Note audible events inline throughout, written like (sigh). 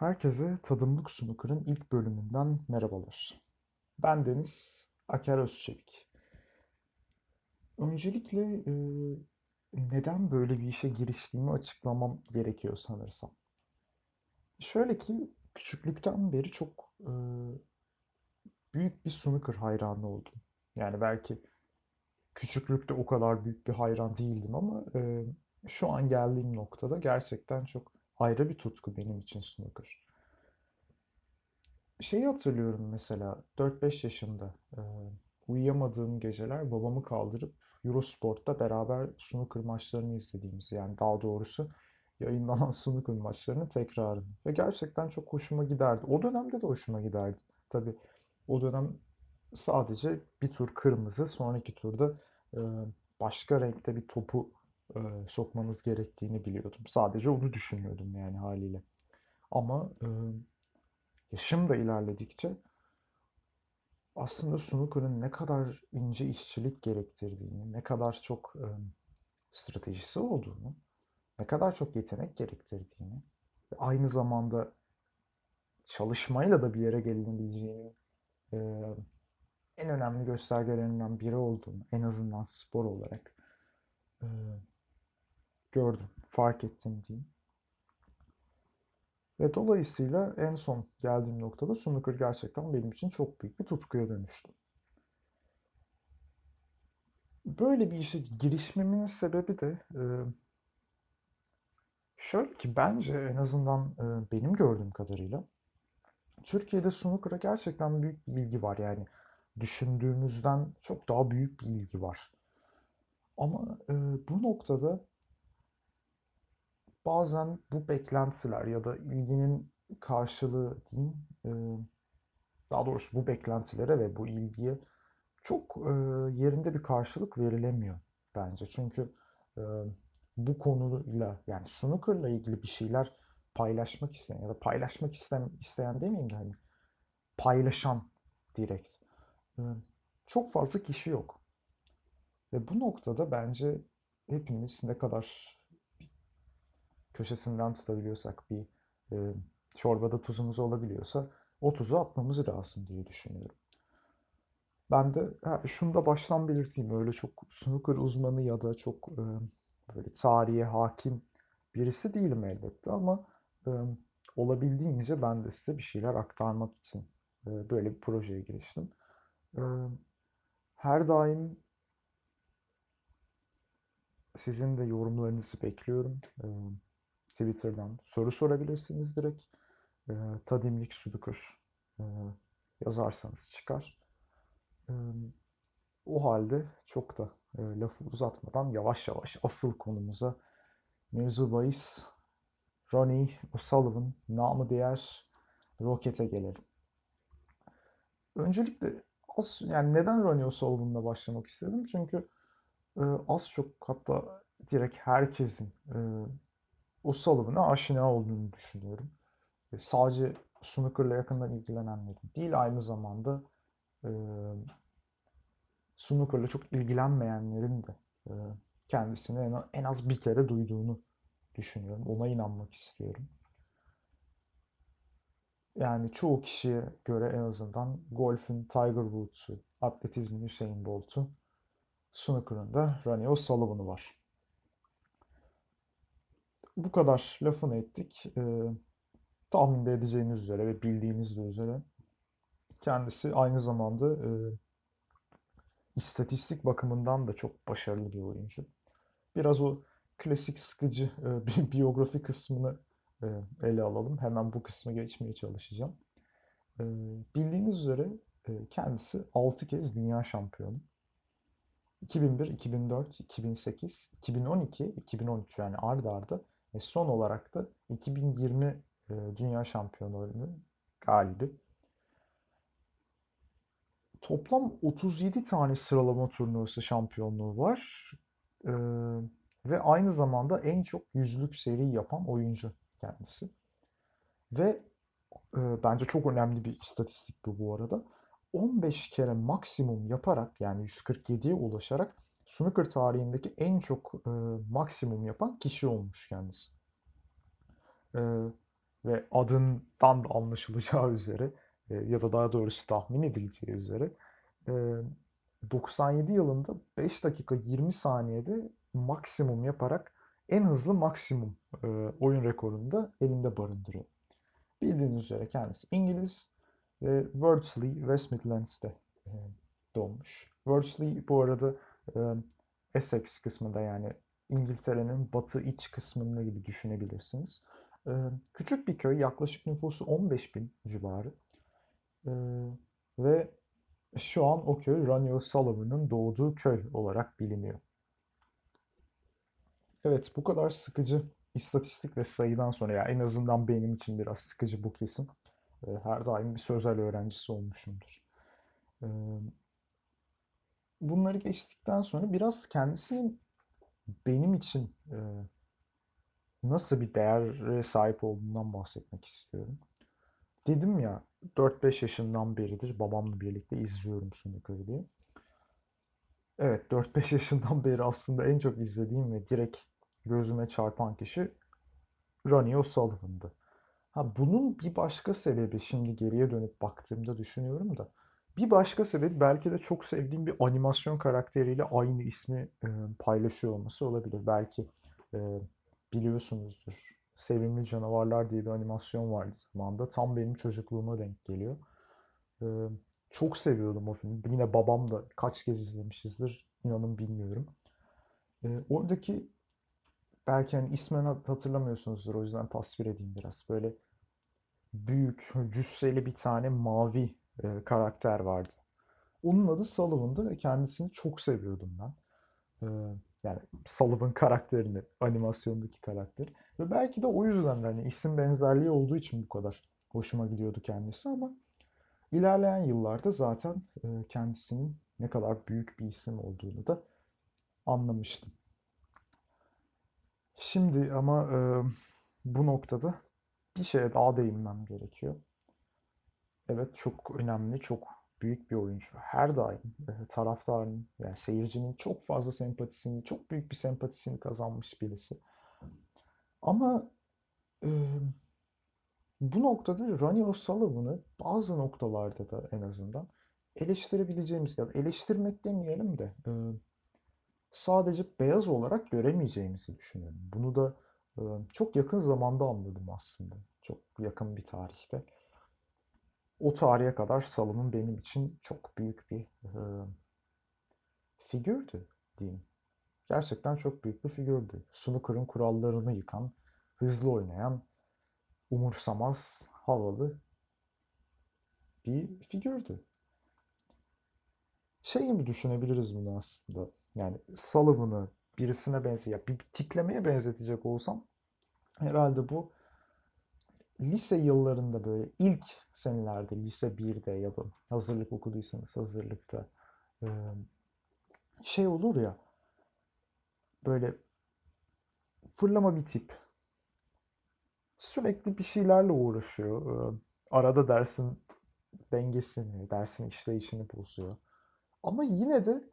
Herkese Tadımlık Snooker'ın ilk bölümünden merhabalar. Ben Deniz Aker Özçelik. Öncelikle e, neden böyle bir işe giriştiğimi açıklamam gerekiyor sanırsam. Şöyle ki küçüklükten beri çok e, büyük bir snooker hayranı oldum. Yani belki küçüklükte o kadar büyük bir hayran değildim ama e, şu an geldiğim noktada gerçekten çok ayrı bir tutku benim için snooker. Şeyi hatırlıyorum mesela 4-5 yaşında e, uyuyamadığım geceler babamı kaldırıp Eurosport'ta beraber snooker maçlarını izlediğimiz yani daha doğrusu yayınlanan (laughs) snooker maçlarının tekrarını. Ve gerçekten çok hoşuma giderdi. O dönemde de hoşuma giderdi. Tabii o dönem sadece bir tur kırmızı, sonraki turda e, başka renkte bir topu e, sokmanız gerektiğini biliyordum. Sadece onu düşünüyordum yani haliyle. Ama e, yaşım da ilerledikçe aslında snooker'ın ne kadar ince işçilik gerektirdiğini, ne kadar çok e, stratejisi olduğunu, ne kadar çok yetenek gerektirdiğini ve aynı zamanda çalışmayla da bir yere gelinebileceğini e, en önemli göstergelerinden biri olduğunu, en azından spor olarak e, gördüm, fark ettim diyeyim. Ve dolayısıyla en son geldiğim noktada snooker gerçekten benim için çok büyük bir tutkuya dönüştü. Böyle bir işe girişmemin sebebi de e, şöyle ki bence en azından e, benim gördüğüm kadarıyla Türkiye'de snooker'a gerçekten büyük bir ilgi var. Yani düşündüğümüzden çok daha büyük bir ilgi var. Ama e, bu noktada bazen bu beklentiler ya da ilginin karşılığı diyeyim, e, daha doğrusu bu beklentilere ve bu ilgiye çok e, yerinde bir karşılık verilemiyor bence. Çünkü e, bu konuyla yani snooker'la ilgili bir şeyler paylaşmak isteyen ya da paylaşmak isteyen, isteyen demeyeyim de hani paylaşan direkt çok fazla kişi yok. Ve bu noktada bence hepimiz ne kadar köşesinden tutabiliyorsak bir e, çorbada tuzumuz olabiliyorsa o tuzu atmamız lazım diye düşünüyorum. Ben de ha, şunu da baştan belirteyim. Öyle çok snooker uzmanı ya da çok e, böyle tarihe hakim birisi değilim elbette ama e, olabildiğince ben de size bir şeyler aktarmak için e, böyle bir projeye giriştim. E, her daim sizin de yorumlarınızı bekliyorum. E, Twitter'dan soru sorabilirsiniz direkt. E, Tadimlik Sudukur e, yazarsanız çıkar. E, o halde çok da e, lafı uzatmadan yavaş yavaş asıl konumuza mevzu bahis Ronnie O'Sullivan namı diğer Rocket'e gelelim. Öncelikle az yani neden Ronnie O'Sullivan'la başlamak istedim? Çünkü e, az çok hatta direkt herkesin e, O'Sullivan'a aşina olduğunu düşünüyorum. E, sadece snooker'la yakından ilgilenenlerin değil aynı zamanda e, snooker'la çok ilgilenmeyenlerin de e, kendisini en, az bir kere duyduğunu düşünüyorum. Ona inanmak istiyorum. Yani çoğu kişiye göre en azından golfün Tiger Woods'u, atletizmin Usain Bolt'u, snooker'ın da Ronnie O'Sullivan'ı var. Bu kadar lafını ettik. E, tahmin de edeceğiniz üzere ve bildiğiniz de üzere kendisi aynı zamanda e, istatistik bakımından da çok başarılı bir oyuncu. Biraz o klasik sıkıcı e, (laughs) bir biyografi kısmını e, ele alalım. Hemen bu kısmı geçmeye çalışacağım. E, bildiğiniz üzere e, kendisi 6 kez dünya şampiyonu. 2001, 2004, 2008, 2012, 2013 yani ard arda ve son olarak da 2020 e, Dünya Şampiyonları'nın galibi. Toplam 37 tane sıralama turnuvası şampiyonluğu var. E, ve aynı zamanda en çok yüzlük seri yapan oyuncu kendisi. Ve e, bence çok önemli bir istatistik bu bu arada. 15 kere maksimum yaparak yani 147'ye ulaşarak snooker tarihindeki en çok e, maksimum yapan kişi olmuş kendisi. E, ve adından da anlaşılacağı (laughs) üzere e, ya da daha doğrusu tahmin edileceği üzere e, 97 yılında 5 dakika 20 saniyede maksimum yaparak en hızlı maksimum e, oyun rekorunu da elinde barındırıyor. Bildiğiniz üzere kendisi İngiliz ve Wordsley West Midlands'te e, doğmuş. Wordsley bu arada Essex kısmında yani İngiltere'nin batı iç kısmında gibi düşünebilirsiniz. Küçük bir köy yaklaşık nüfusu 15 bin civarı. Ve şu an o köy Ronnie O'Sullivan'ın doğduğu köy olarak biliniyor. Evet bu kadar sıkıcı istatistik ve sayıdan sonra ya en azından benim için biraz sıkıcı bu kesim. Her daim bir sözel öğrencisi olmuşumdur. Bunları geçtikten sonra biraz kendisinin benim için e, nasıl bir değere sahip olduğundan bahsetmek istiyorum. Dedim ya 4-5 yaşından beridir babamla birlikte izliyorum Snooker'ı diye. Evet 4-5 (laughs) yaşından beri aslında en çok izlediğim ve direkt gözüme çarpan kişi Ronnie O'Sullivan'dı. Ha bunun bir başka sebebi şimdi geriye dönüp baktığımda düşünüyorum da bir başka sebebi belki de çok sevdiğim bir animasyon karakteriyle aynı ismi e, paylaşıyor olması olabilir. Belki e, biliyorsunuzdur. Sevimli Canavarlar diye bir animasyon vardı zamanında. Tam benim çocukluğuma denk geliyor. E, çok seviyordum o filmi. Yine babam da kaç kez izlemişizdir inanın bilmiyorum. E, oradaki belki hani ismen hatırlamıyorsunuzdur o yüzden tasvir edeyim biraz. Böyle büyük, cüsseli bir tane mavi e, karakter vardı. Onun adı Sullivan'dı ve kendisini çok seviyordum ben. E, yani Sullivan karakterini, animasyondaki karakter. Ve belki de o yüzden hani isim benzerliği olduğu için bu kadar hoşuma gidiyordu kendisi ama ilerleyen yıllarda zaten e, kendisinin ne kadar büyük bir isim olduğunu da anlamıştım. Şimdi ama e, bu noktada bir şeye daha değinmem gerekiyor. Evet çok önemli, çok büyük bir oyuncu. Her daim e, taraftarın, yani seyircinin çok fazla sempatisini, çok büyük bir sempatisini kazanmış birisi. Ama e, bu noktada Ronnie O'Sullivan'ı bazı noktalarda da en azından eleştirebileceğimiz ya da eleştirmek demeyelim de e, sadece beyaz olarak göremeyeceğimizi düşünüyorum. Bunu da e, çok yakın zamanda anladım aslında. Çok yakın bir tarihte. O tarihe kadar Salomon benim için çok büyük bir e, figürdü diyeyim. Gerçekten çok büyük bir figürdü. Snooker'ın kurallarını yıkan, hızlı oynayan, umursamaz, havalı bir figürdü. Şey gibi düşünebiliriz bunu aslında. Yani Sullivan'ı birisine benziyor. Ya bir tiklemeye benzetecek olsam herhalde bu lise yıllarında böyle ilk senelerde lise 1'de ya da hazırlık okuduysanız hazırlıkta şey olur ya böyle fırlama bir tip sürekli bir şeylerle uğraşıyor. Arada dersin dengesini, dersin işleyişini bozuyor. Ama yine de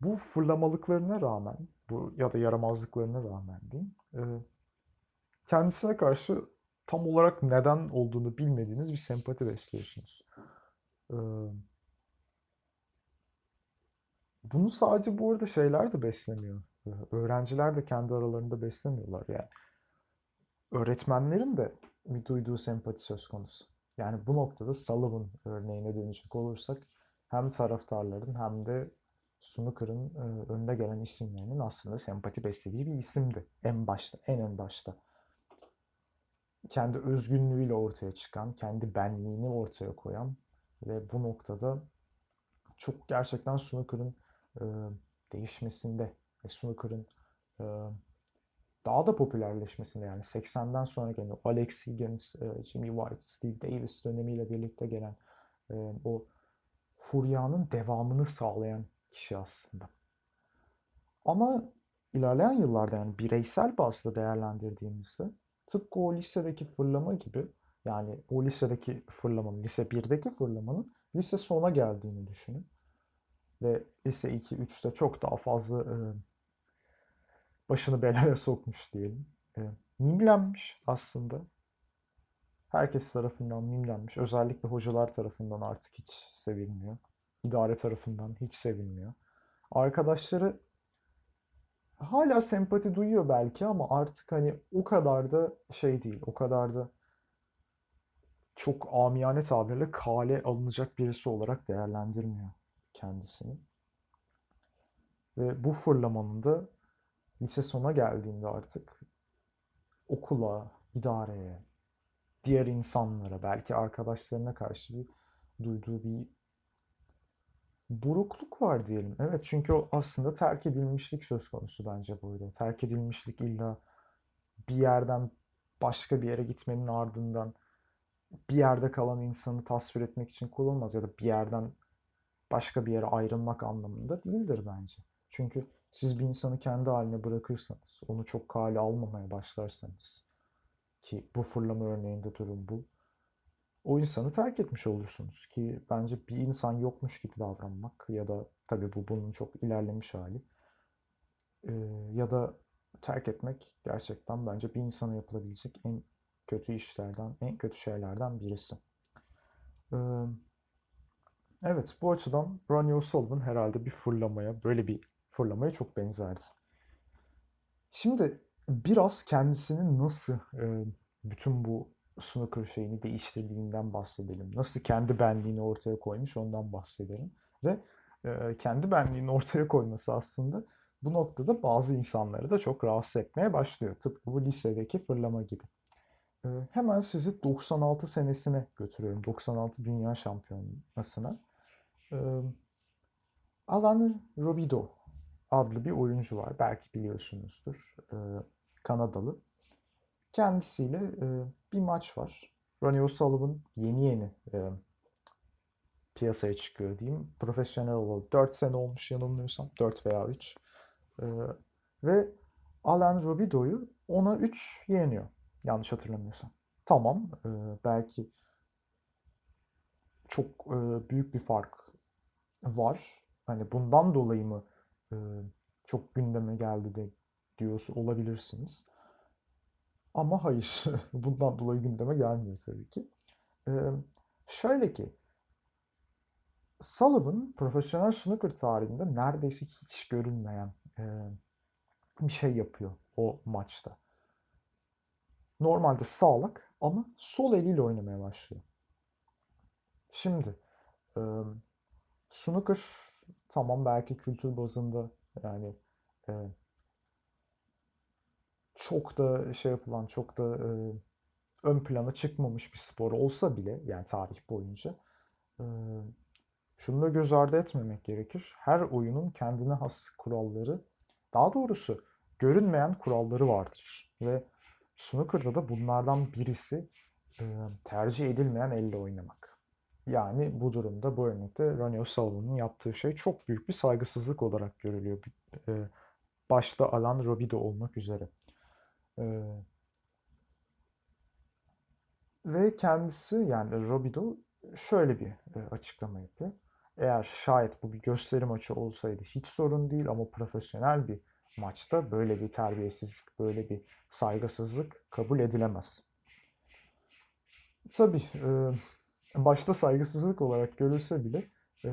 bu fırlamalıklarına rağmen, bu ya da yaramazlıklarına rağmen diyeyim, kendisine karşı tam olarak neden olduğunu bilmediğiniz bir sempati besliyorsunuz. Bunu sadece bu arada şeyler de beslemiyor. Öğrenciler de kendi aralarında beslemiyorlar yani. Öğretmenlerin de duyduğu sempati söz konusu. Yani bu noktada Sullivan örneğine dönecek olursak hem taraftarların hem de Snooker'ın önde gelen isimlerinin aslında sempati beslediği bir isimdi. En başta, en en başta kendi özgünlüğüyle ortaya çıkan, kendi benliğini ortaya koyan ve bu noktada çok gerçekten snooker'ın e, değişmesinde ve snooker'ın e, daha da popülerleşmesinde yani 80'den sonra gelen Alex Higgins, e, Jimmy White, Steve Davis dönemiyle birlikte gelen e, o furyanın devamını sağlayan kişi aslında. Ama ilerleyen yıllarda yani bireysel bazda değerlendirdiğimizde Tıpkı o lisedeki fırlama gibi yani o lisedeki fırlamanın, lise 1'deki fırlamanın lise sona geldiğini düşünün. Ve lise 2, 3'te çok daha fazla e, başını belaya sokmuş diyelim. E, mimlenmiş aslında. Herkes tarafından mimlenmiş. Özellikle hocalar tarafından artık hiç sevilmiyor. İdare tarafından hiç sevilmiyor. Arkadaşları hala sempati duyuyor belki ama artık hani o kadar da şey değil. O kadar da çok amiyane tabirle kale alınacak birisi olarak değerlendirmiyor kendisini. Ve bu fırlamanın da lise sona geldiğinde artık okula, idareye, diğer insanlara, belki arkadaşlarına karşı duyduğu bir burukluk var diyelim. Evet çünkü o aslında terk edilmişlik söz konusu bence burada. Terk edilmişlik illa bir yerden başka bir yere gitmenin ardından bir yerde kalan insanı tasvir etmek için kullanılmaz ya da bir yerden başka bir yere ayrılmak anlamında değildir bence. Çünkü siz bir insanı kendi haline bırakırsanız, onu çok kale almamaya başlarsanız ki bu fırlama örneğinde durum bu. O insanı terk etmiş olursunuz ki bence bir insan yokmuş gibi davranmak ya da tabii bu bunun çok ilerlemiş hali Ee, ya da terk etmek gerçekten bence bir insana yapılabilecek en kötü işlerden, en kötü şeylerden birisi. Ee, evet bu açıdan Ronnie O'Sullivan herhalde bir fırlamaya, böyle bir fırlamaya çok benzerdi. Şimdi biraz kendisinin nasıl e, bütün bu snooker şeyini değiştirdiğinden bahsedelim. Nasıl kendi benliğini ortaya koymuş ondan bahsedelim. Ve e, kendi benliğini ortaya koyması aslında bu noktada bazı insanları da çok rahatsız etmeye başlıyor. Tıpkı bu lisedeki fırlama gibi. E, hemen sizi 96 senesine götürüyorum. 96 Dünya Şampiyonası'na. E, Alan Robido adlı bir oyuncu var. Belki biliyorsunuzdur. E, Kanadalı. Kendisiyle e, bir maç var. Ronnie O'Sullivan yeni yeni e, piyasaya çıkıyor diyeyim. Profesyonel olalı 4 sene olmuş yanılmıyorsam. 4 veya 3. E, ve Alan Robido'yu 10'a 3 yeniyor. Yanlış hatırlamıyorsam. Tamam. E, belki çok e, büyük bir fark var. Hani bundan dolayı mı e, çok gündeme geldi de diyorsa olabilirsiniz. Ama hayır. (laughs) Bundan dolayı gündeme gelmiyor tabii ki. Ee, şöyle ki Sullivan profesyonel snooker tarihinde neredeyse hiç görünmeyen e, bir şey yapıyor o maçta. Normalde sağlak ama sol eliyle oynamaya başlıyor. Şimdi e, snooker tamam belki kültür bazında yani e, çok da şey yapılan, çok da e, ön plana çıkmamış bir spor olsa bile yani tarih boyunca e, şunu da göz ardı etmemek gerekir. Her oyunun kendine has kuralları, daha doğrusu görünmeyen kuralları vardır. Ve snooker'da da bunlardan birisi e, tercih edilmeyen elle oynamak. Yani bu durumda bu örnekte Ronnie O'Sullivan'ın yaptığı şey çok büyük bir saygısızlık olarak görülüyor. E, başta Alan Robido olmak üzere. Ee, ve kendisi yani Robido şöyle bir e, açıklama yapıyor. Eğer şayet bu bir gösteri maçı olsaydı hiç sorun değil ama profesyonel bir maçta böyle bir terbiyesizlik, böyle bir saygısızlık kabul edilemez. Tabii e, başta saygısızlık olarak görülse bile e,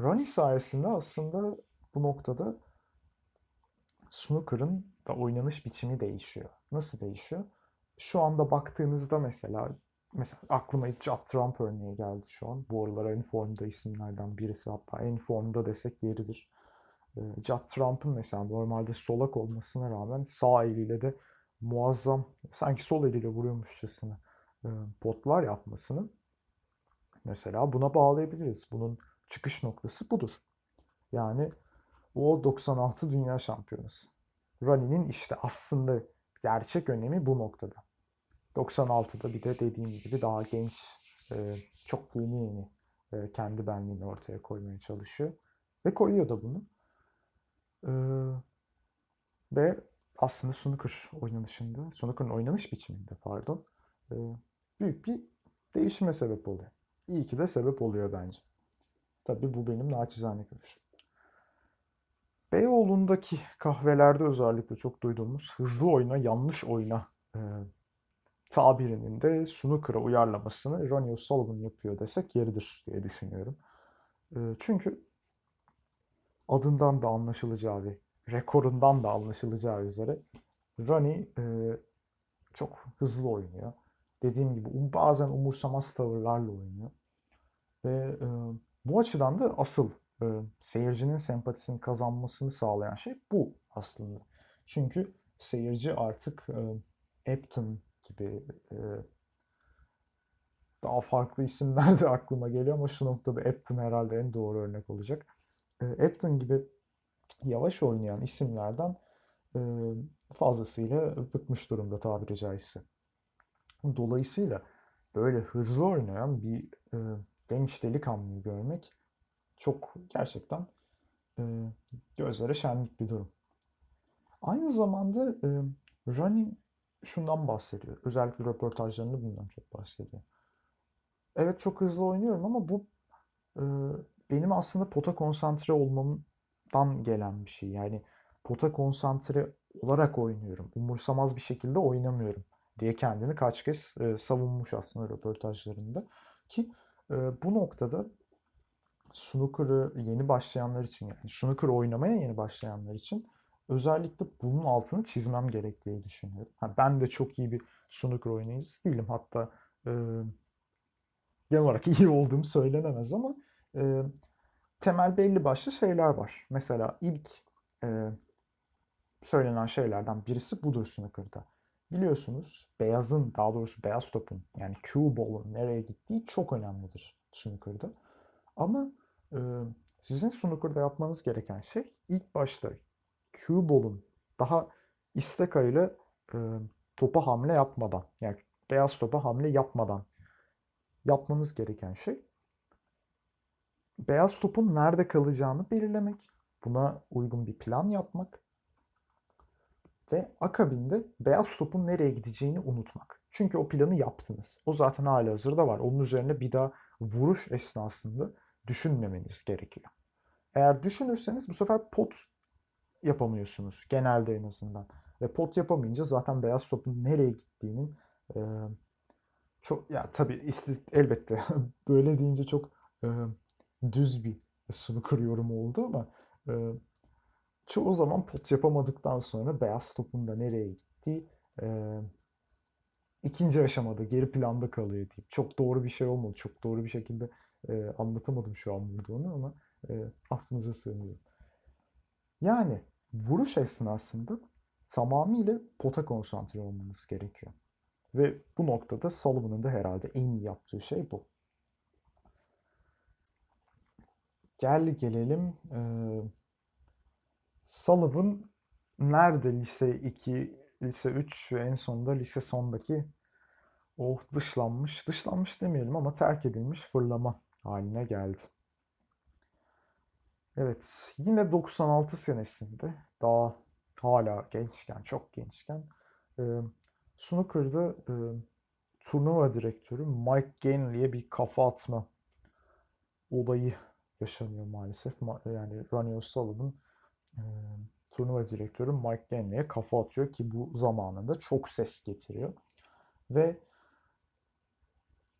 Ronnie sayesinde aslında bu noktada snooker'ın da oynanış biçimi değişiyor. Nasıl değişiyor? Şu anda baktığınızda mesela mesela aklıma ilk Judd Trump örneği geldi şu an. Bu aralar en formda isimlerden birisi hatta en formda desek yeridir. E, Judd Trump'ın mesela normalde solak olmasına rağmen sağ eliyle de muazzam sanki sol eliyle vuruyormuşçasına e, potlar yapmasını mesela buna bağlayabiliriz. Bunun çıkış noktası budur. Yani o 96 Dünya Şampiyonası. Ronnie'nin işte aslında gerçek önemi bu noktada. 96'da bir de dediğim gibi daha genç, e, çok yeni yeni e, kendi benliğini ortaya koymaya çalışıyor. Ve koyuyor da bunu. E, ve aslında snooker oynanışında, snooker'ın oynanış biçiminde pardon, büyük bir değişime sebep oluyor. İyi ki de sebep oluyor bence. Tabii bu benim naçizane görüşüm. Beyoğlu'ndaki kahvelerde özellikle çok duyduğumuz hızlı oyna, yanlış oyna e, tabirinin de snooker'a uyarlamasını Ronnie O'Sullivan yapıyor desek yeridir diye düşünüyorum. E, çünkü adından da anlaşılacağı ve rekorundan da anlaşılacağı üzere Ronnie e, çok hızlı oynuyor. Dediğim gibi um, bazen umursamaz tavırlarla oynuyor. Ve e, bu açıdan da asıl e, seyircinin sempatisini kazanmasını sağlayan şey bu aslında. Çünkü seyirci artık e, Epton gibi e, daha farklı isimler de (laughs) aklıma geliyor ama şu noktada Epton herhalde en doğru örnek olacak. E, Epton gibi yavaş oynayan isimlerden e, fazlasıyla bıkmış durumda tabiri caizse. Dolayısıyla böyle hızlı oynayan bir e, genç delikanlıyı görmek çok gerçekten e, gözlere şenlik bir durum. Aynı zamanda e, Ronnie şundan bahsediyor. Özellikle röportajlarında bundan çok bahsediyor. Evet çok hızlı oynuyorum ama bu e, benim aslında pota konsantre olmamdan gelen bir şey. Yani pota konsantre olarak oynuyorum. Umursamaz bir şekilde oynamıyorum diye kendini kaç kez e, savunmuş aslında röportajlarında. Ki e, bu noktada snooker'ı yeni başlayanlar için yani snooker oynamaya yeni başlayanlar için özellikle bunun altını çizmem gerektiği düşünüyorum. Ha, ben de çok iyi bir snooker oynayıcısı değilim. Hatta e, genel olarak (laughs) iyi olduğum söylenemez ama e, temel belli başlı şeyler var. Mesela ilk e, söylenen şeylerden birisi budur snooker'da. Biliyorsunuz beyazın daha doğrusu beyaz topun yani cue ball'un nereye gittiği çok önemlidir snooker'da. Ama sizin snooker'da yapmanız gereken şey ilk başta cue ball'un daha istek ayıyla topa hamle yapmadan yani beyaz topa hamle yapmadan yapmanız gereken şey beyaz topun nerede kalacağını belirlemek. Buna uygun bir plan yapmak ve akabinde beyaz topun nereye gideceğini unutmak. Çünkü o planı yaptınız. O zaten hala hazırda var. Onun üzerine bir daha vuruş esnasında düşünmemeniz gerekiyor. Eğer düşünürseniz bu sefer pot yapamıyorsunuz. Genelde en azından. Ve pot yapamayınca zaten beyaz topun nereye gittiğinin e, çok ya tabii isti, elbette (laughs) böyle deyince çok e, düz bir snooker yorumu oldu ama e, çoğu zaman pot yapamadıktan sonra beyaz topun da nereye gittiği e, ikinci aşamada geri planda kalıyor diyeyim. Çok doğru bir şey olmadı. Çok doğru bir şekilde e, anlatamadım şu an burada onu ama e, affınıza sığınıyorum. Yani vuruş esnasında tamamıyla pota konsantre olmanız gerekiyor. Ve bu noktada Sullivan'ın da herhalde en iyi yaptığı şey bu. Gel gelelim e, Sullivan nerede lise 2, lise 3 ve en sonunda lise sondaki o dışlanmış, dışlanmış demeyelim ama terk edilmiş fırlama haline geldi. Evet, yine 96 senesinde daha hala gençken, çok gençken e, Snooker'da e, turnuva direktörü Mike Gainley'e bir kafa atma olayı yaşanıyor maalesef. Yani Ronnie O'Sullivan e, turnuva direktörü Mike Gainley'e kafa atıyor ki bu zamanında çok ses getiriyor. Ve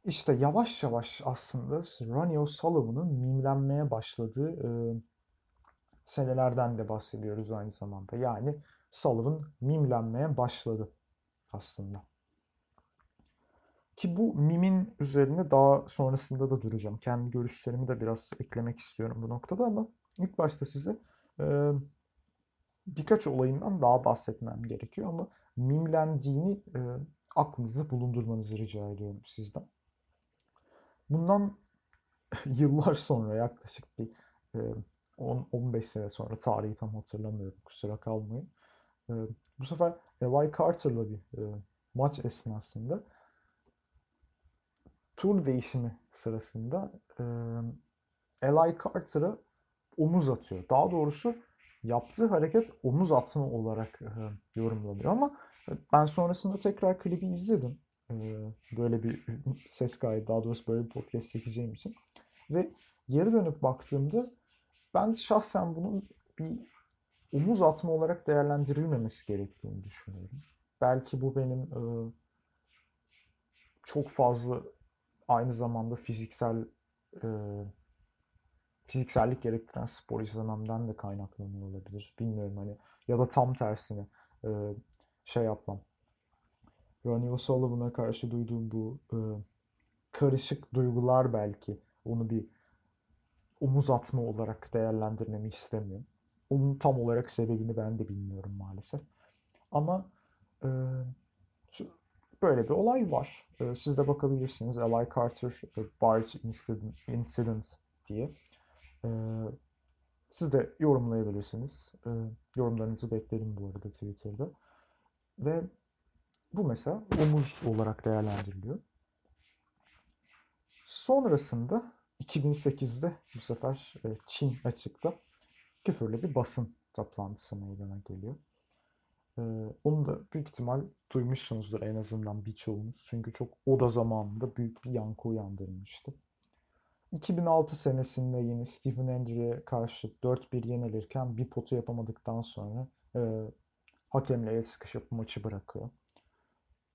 işte yavaş yavaş aslında Ronnie O'Sullivan'ın mimlenmeye başladığı e, senelerden de bahsediyoruz aynı zamanda. Yani Sullivan mimlenmeye başladı aslında. Ki bu mimin üzerine daha sonrasında da duracağım. Kendi görüşlerimi de biraz eklemek istiyorum bu noktada ama ilk başta size e, birkaç olayından daha bahsetmem gerekiyor ama mimlendiğini e, aklınızda bulundurmanızı rica ediyorum sizden. Bundan (laughs) yıllar sonra yaklaşık bir e, 10-15 sene sonra tarihi tam hatırlamıyorum kusura kalmayın. Bu sefer Eli Carter'la bir maç esnasında tur değişimi sırasında Eli Carter'a omuz atıyor. Daha doğrusu yaptığı hareket omuz atma olarak yorumlanıyor ama ben sonrasında tekrar klibi izledim. E, böyle bir ses kaydı daha doğrusu böyle bir podcast çekeceğim için. Ve geri dönüp baktığımda ben şahsen bunun bir omuz atma olarak değerlendirilmemesi gerektiğini düşünüyorum. Belki bu benim e, çok fazla aynı zamanda fiziksel e, fiziksellik gerektiren spor izlememden de kaynaklanıyor olabilir. Bilmiyorum hani ya da tam tersine e, şey yapmam. Ronnie O'Sullivan'a karşı duyduğum bu e, karışık duygular belki onu bir omuz atma olarak değerlendirmemi istemiyorum. Onun tam olarak sebebini ben de bilmiyorum maalesef. Ama e, böyle bir olay var. E, siz de bakabilirsiniz. Eli Carter e, Barge Incident, Incident diye. E, siz de yorumlayabilirsiniz. E, yorumlarınızı beklerim bu arada Twitter'da. Ve bu mesela omuz olarak değerlendiriliyor. Sonrasında 2008'de bu sefer e, Çin açıkta küfürlü bir basın toplantısı meydana geliyor. E, onu da büyük ihtimal duymuşsunuzdur en azından birçoğunuz. Çünkü çok o da zamanında büyük bir yankı uyandırmıştı. 2006 senesinde yine Stephen Andrew'e karşı 4-1 yenilirken bir potu yapamadıktan sonra e, hakemle el sıkışıp maçı bırakıyor.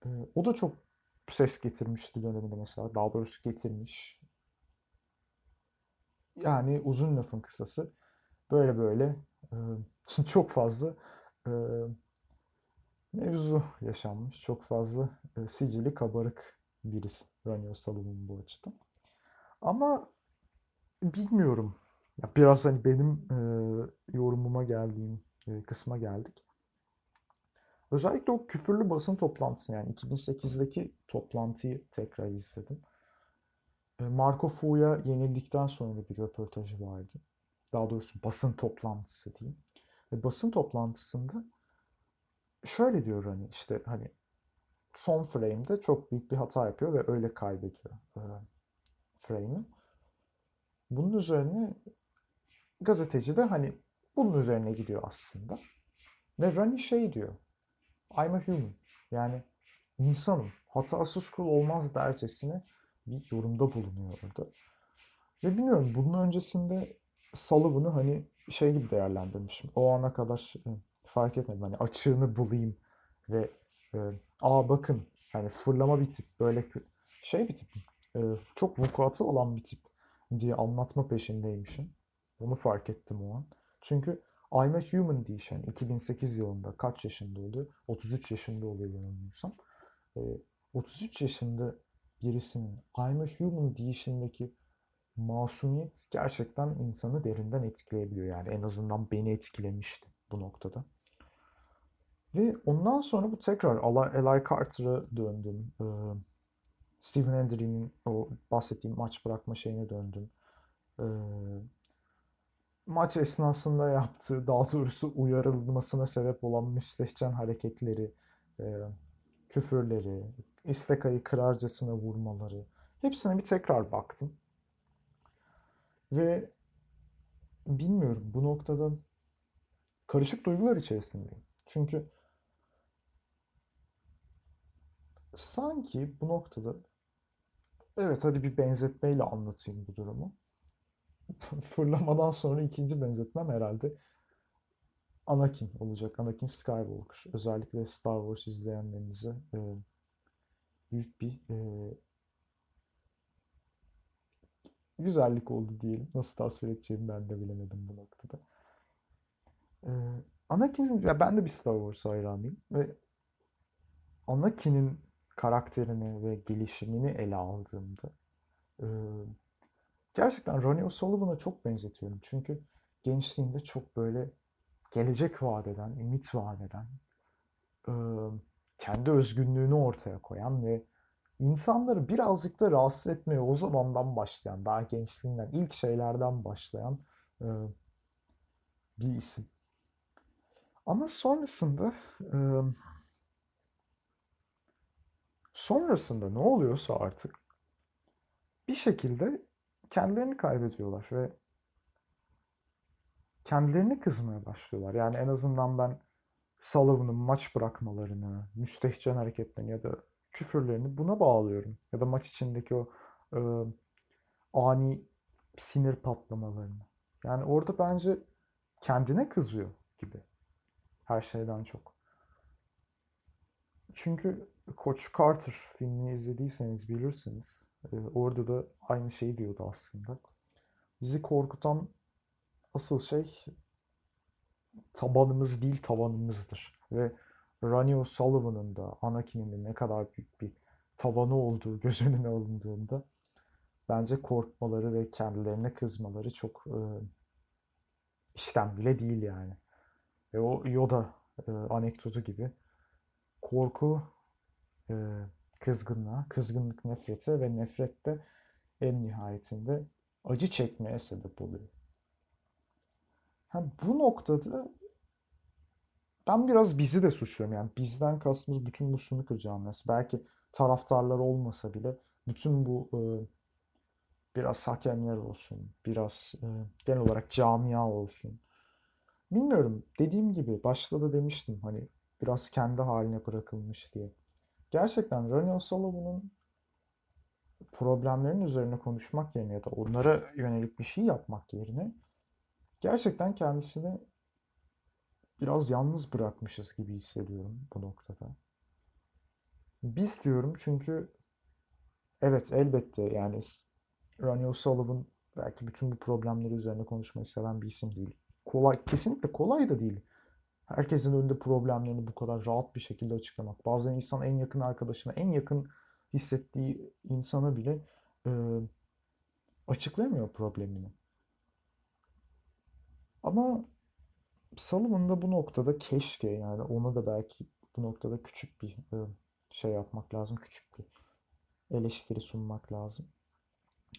E, o da çok ses getirmişti döneminde mesela. Daha doğrusu getirmiş. Yani uzun lafın kısası böyle böyle e, (laughs) çok fazla e, mevzu yaşanmış. Çok fazla e, sicili kabarık birisi Ronnie O'Sullivan bu açıdan. Ama bilmiyorum. Biraz hani benim e, yorumuma geldiğim kısma geldik. Özellikle o küfürlü basın toplantısı yani 2008'deki toplantıyı tekrar izledim. E, Marco Fu'ya yenildikten sonra bir röportajı vardı. Daha doğrusu basın toplantısı diyeyim. Ve basın toplantısında şöyle diyor hani işte hani son frame'de çok büyük bir hata yapıyor ve öyle kaybediyor e, frame'i. Bunun üzerine gazeteci de hani bunun üzerine gidiyor aslında. Ve Rani şey diyor. I'm a human. Yani insanım. Hatasız kul olmaz dercesine bir yorumda bulunuyor orada. Ve bilmiyorum bunun öncesinde Sullivan'ı hani şey gibi değerlendirmişim. O ana kadar fark etmedim. Hani açığını bulayım ve e, aa bakın hani fırlama bir tip böyle şey bir tip e, çok vukuatı olan bir tip diye anlatma peşindeymişim. Onu fark ettim o an. Çünkü I'm a Human diyişen 2008 yılında kaç yaşında oluyor? 33 yaşında oluyor yanılmıyorsam. E, 33 yaşında birisinin I'm a Human deyişindeki masumiyet gerçekten insanı derinden etkileyebiliyor. Yani en azından beni etkilemişti bu noktada. Ve ondan sonra bu tekrar Eli Carter'a döndüm. Ee, Stephen Hendry'nin o bahsettiğim maç bırakma şeyine döndüm. Ee, maç esnasında yaptığı, daha doğrusu uyarılmasına sebep olan müstehcen hareketleri, e, küfürleri, istekayı kırarcasına vurmaları, hepsine bir tekrar baktım. Ve bilmiyorum bu noktada karışık duygular içerisindeyim. Çünkü sanki bu noktada evet hadi bir benzetmeyle anlatayım bu durumu. (laughs) Fırlamadan sonra ikinci benzetmem herhalde Anakin olacak. Anakin Skywalker. Özellikle Star Wars izleyenlerinize e, büyük bir e, güzellik oldu diyelim. Nasıl tasvir edeceğimi ben de bilemedim bu noktada. Ee, Anakin'in, ya ben de bir Star Wars hayranıyım ve Anakin'in karakterini ve gelişimini ele aldığımda e, gerçekten Ronnie O'Sullivan'a çok benzetiyorum. Çünkü gençliğinde çok böyle gelecek vaat eden, ümit vaat eden, e, kendi özgünlüğünü ortaya koyan ve insanları birazcık da rahatsız etmeye o zamandan başlayan, daha gençliğinden, ilk şeylerden başlayan e, bir isim. Ama sonrasında e, sonrasında ne oluyorsa artık bir şekilde kendilerini kaybediyorlar ve kendilerini kızmaya başlıyorlar. Yani en azından ben Sullivan'ın maç bırakmalarını, müstehcen hareketlerini ya da küfürlerini buna bağlıyorum. Ya da maç içindeki o e, ani sinir patlamalarını. Yani orada bence kendine kızıyor gibi. Her şeyden çok. Çünkü Coach Carter filmini izlediyseniz bilirsiniz. Ee, orada da aynı şeyi diyordu aslında. Bizi korkutan asıl şey tabanımız değil tavanımızdır. Ve Ronnie O'Sullivan'ın da Anakin'in de ne kadar büyük bir tavanı olduğu (laughs) göz önüne alındığında bence korkmaları ve kendilerine kızmaları çok e, işten bile değil yani. Ve o Yoda e, anekdotu gibi korku e, kızgınlığa, kızgınlık nefrete ve nefret de en nihayetinde acı çekmeye sebep oluyor. Ha, bu noktada ben biraz bizi de suçluyorum. Yani bizden kastımız bütün bu snooker camiası. Belki taraftarlar olmasa bile bütün bu e, biraz hakemler olsun, biraz e, genel olarak camia olsun. Bilmiyorum. Dediğim gibi başta da demiştim hani biraz kendi haline bırakılmış diye. Gerçekten Ronnie O'Sullivan'ın problemlerin üzerine konuşmak yerine ya da onlara yönelik bir şey yapmak yerine gerçekten kendisini biraz yalnız bırakmışız gibi hissediyorum bu noktada. Biz diyorum çünkü evet elbette yani Ronnie O'Sullivan belki bütün bu problemleri üzerine konuşmayı seven bir isim değil. Kolay, kesinlikle kolay da değil. Herkesin önünde problemlerini bu kadar rahat bir şekilde açıklamak. Bazen insan en yakın arkadaşına, en yakın hissettiği insana bile e, açıklayamıyor problemini. Ama Sullivan da bu noktada keşke yani ona da belki bu noktada küçük bir e, şey yapmak lazım. Küçük bir eleştiri sunmak lazım.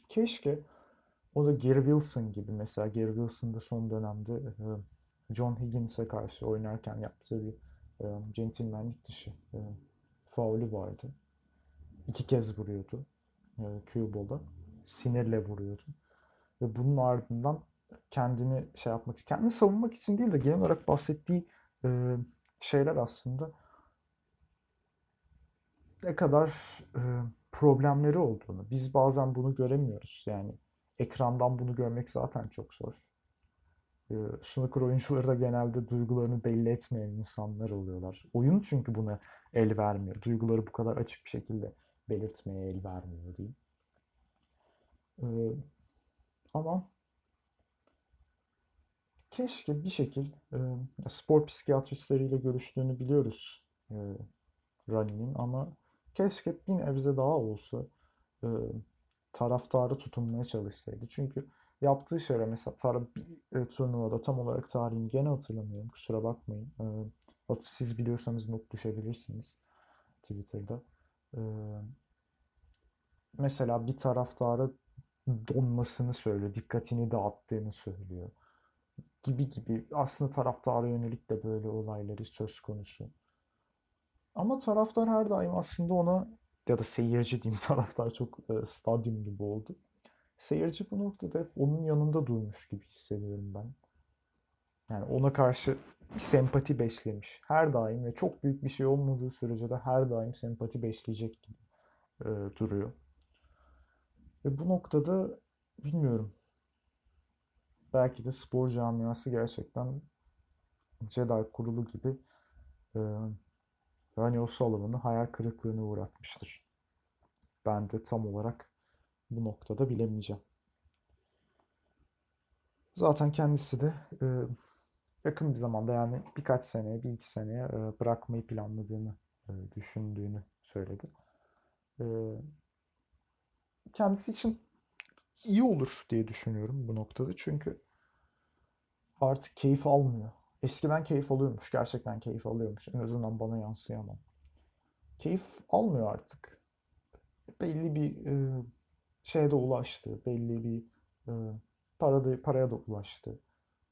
Keşke o da Gary Wilson gibi mesela Gary Wilson da son dönemde e, John Higgins'e karşı oynarken yaptığı bir e, centilmenlik dışı e, faulü vardı. İki kez vuruyordu e, Cubal'a. Sinirle vuruyordu. Ve bunun ardından kendini şey yapmak, kendini savunmak için değil de genel olarak bahsettiği e, şeyler aslında ne kadar e, problemleri olduğunu. Biz bazen bunu göremiyoruz. Yani ekrandan bunu görmek zaten çok zor. E, snooker oyuncuları da genelde duygularını belli etmeyen insanlar oluyorlar. Oyun çünkü buna el vermiyor. Duyguları bu kadar açık bir şekilde belirtmeye el vermiyor diyeyim. E, ama keşke bir şekil e, spor psikiyatristleriyle görüştüğünü biliyoruz e, Rani'nin ama keşke bir nebze daha olsa e, taraftarı tutunmaya çalışsaydı. Çünkü yaptığı şeyler mesela tar bir e, turnuvada tam olarak tarihini gene hatırlamıyorum. Kusura bakmayın. E, siz biliyorsanız not düşebilirsiniz Twitter'da. E, mesela bir taraftarı donmasını söylüyor. Dikkatini dağıttığını söylüyor. Gibi gibi. Aslında taraftara yönelik de böyle olayları söz konusu. Ama taraftar her daim aslında ona ya da seyirci diyeyim (laughs) taraftar çok e, stadyum gibi oldu. Seyirci bu noktada hep onun yanında durmuş gibi hissediyorum ben. Yani ona karşı sempati beslemiş. Her daim ve çok büyük bir şey olmadığı sürece de her daim sempati besleyecek gibi e, duruyor. Ve bu noktada bilmiyorum. Belki de spor camiası gerçekten Jedi kurulu gibi e, Ronnie O'Sullivan'ı hayal kırıklığına uğratmıştır. Ben de tam olarak bu noktada bilemeyeceğim. Zaten kendisi de e, yakın bir zamanda yani birkaç seneye, bir iki seneye e, bırakmayı planladığını e, düşündüğünü söyledi. E, kendisi için iyi olur diye düşünüyorum bu noktada. Çünkü artık keyif almıyor. Eskiden keyif alıyormuş. Gerçekten keyif alıyormuş. En azından bana yansıyamam. Keyif almıyor artık. Belli bir e, şeye de ulaştı. Belli bir e, parada, paraya da ulaştı.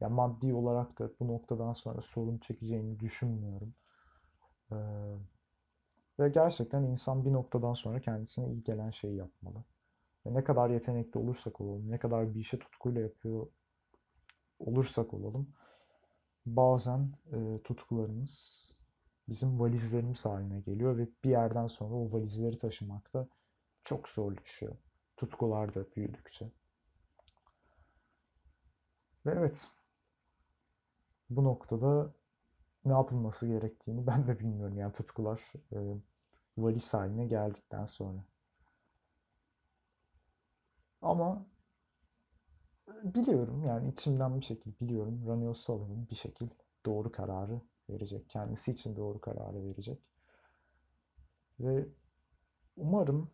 Yani maddi olarak da bu noktadan sonra sorun çekeceğini düşünmüyorum. E, ve gerçekten insan bir noktadan sonra kendisine iyi gelen şeyi yapmalı. Ve ne kadar yetenekli olursak olalım, ne kadar bir işe tutkuyla yapıyor olursak olalım, bazen e, tutkularımız bizim valizlerimiz haline geliyor ve bir yerden sonra o valizleri taşımak da çok zorlaşıyor. Tutkular da büyüdükçe. Ve evet, bu noktada ne yapılması gerektiğini (laughs) ben de bilmiyorum. Yani tutkular e, valiz haline geldikten sonra. Ama biliyorum yani içimden bir şekilde biliyorum Raneo Salan'ın bir şekil doğru kararı verecek. Kendisi için doğru kararı verecek. Ve umarım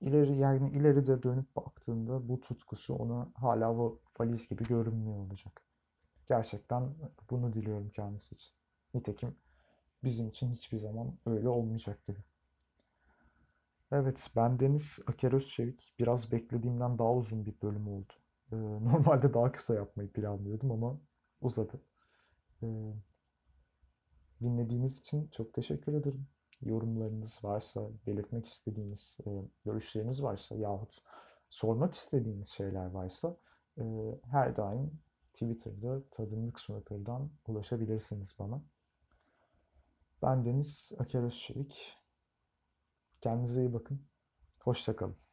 ileri yani ileride dönüp baktığında bu tutkusu ona hala o valiz gibi görünmüyor olacak. Gerçekten bunu diliyorum kendisi için. Nitekim bizim için hiçbir zaman öyle olmayacaktı. Evet, ben Deniz Aker Özçevik. Biraz beklediğimden daha uzun bir bölüm oldu. Ee, (laughs) normalde daha kısa yapmayı planlıyordum ama uzadı. Ee, dinlediğiniz için çok teşekkür ederim. Yorumlarınız varsa, belirtmek istediğiniz e, görüşleriniz varsa yahut sormak istediğiniz şeyler varsa e, her daim Twitter'da Tadımlık Snooker'dan ulaşabilirsiniz bana. Ben Deniz Aker Özçevik. Kendinize iyi bakın. Hoşça kalın.